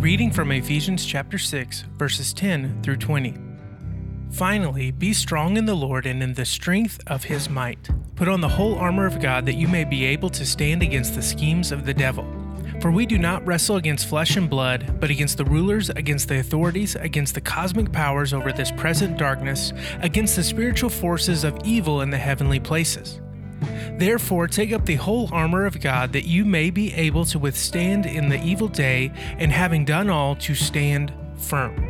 reading from Ephesians chapter 6, verses 10 through 20. Finally, be strong in the Lord and in the strength of his might. Put on the whole armor of God that you may be able to stand against the schemes of the devil. For we do not wrestle against flesh and blood, but against the rulers, against the authorities, against the cosmic powers over this present darkness, against the spiritual forces of evil in the heavenly places. Therefore, take up the whole armor of God that you may be able to withstand in the evil day, and having done all, to stand firm.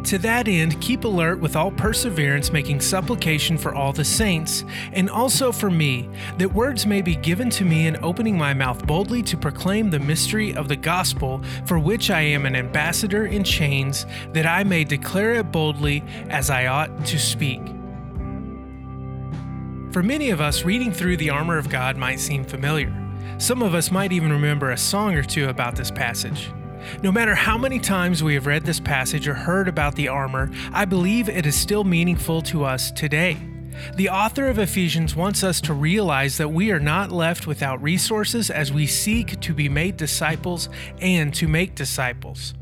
To that end, keep alert with all perseverance, making supplication for all the saints and also for me, that words may be given to me in opening my mouth boldly to proclaim the mystery of the gospel, for which I am an ambassador in chains, that I may declare it boldly as I ought to speak. For many of us, reading through the armor of God might seem familiar. Some of us might even remember a song or two about this passage. No matter how many times we have read this passage or heard about the armor, I believe it is still meaningful to us today. The author of Ephesians wants us to realize that we are not left without resources as we seek to be made disciples and to make disciples.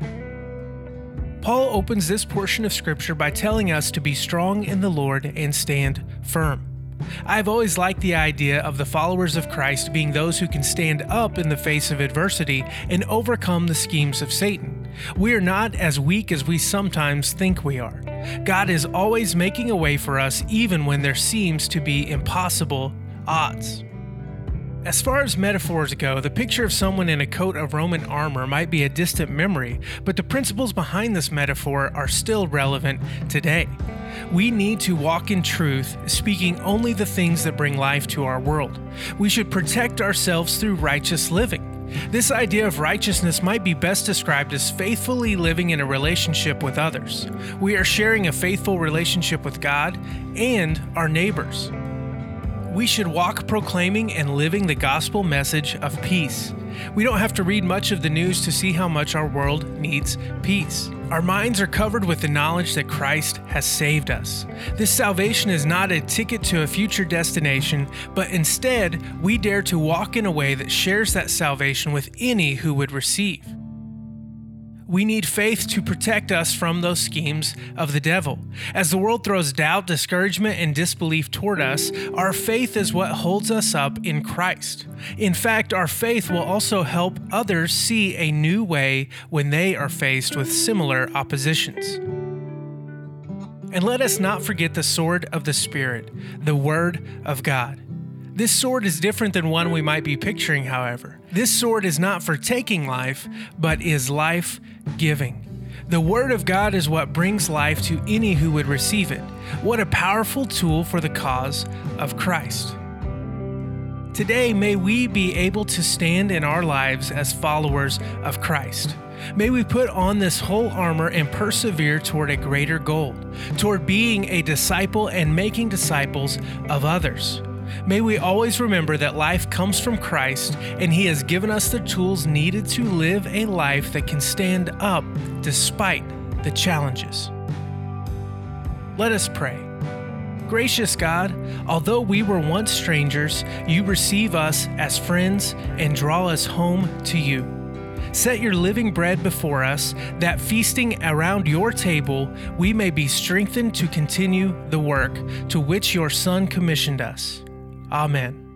Paul opens this portion of Scripture by telling us to be strong in the Lord and stand firm. I've always liked the idea of the followers of Christ being those who can stand up in the face of adversity and overcome the schemes of Satan. We are not as weak as we sometimes think we are. God is always making a way for us even when there seems to be impossible odds. As far as metaphors go, the picture of someone in a coat of Roman armor might be a distant memory, but the principles behind this metaphor are still relevant today. We need to walk in truth, speaking only the things that bring life to our world. We should protect ourselves through righteous living. This idea of righteousness might be best described as faithfully living in a relationship with others. We are sharing a faithful relationship with God and our neighbors. We should walk proclaiming and living the gospel message of peace. We don't have to read much of the news to see how much our world needs peace. Our minds are covered with the knowledge that Christ has saved us. This salvation is not a ticket to a future destination, but instead, we dare to walk in a way that shares that salvation with any who would receive. We need faith to protect us from those schemes of the devil. As the world throws doubt, discouragement, and disbelief toward us, our faith is what holds us up in Christ. In fact, our faith will also help others see a new way when they are faced with similar oppositions. And let us not forget the sword of the Spirit, the Word of God. This sword is different than one we might be picturing, however. This sword is not for taking life, but is life giving. The Word of God is what brings life to any who would receive it. What a powerful tool for the cause of Christ. Today, may we be able to stand in our lives as followers of Christ. May we put on this whole armor and persevere toward a greater goal, toward being a disciple and making disciples of others. May we always remember that life comes from Christ and He has given us the tools needed to live a life that can stand up despite the challenges. Let us pray. Gracious God, although we were once strangers, you receive us as friends and draw us home to you. Set your living bread before us, that feasting around your table, we may be strengthened to continue the work to which your Son commissioned us. Amen.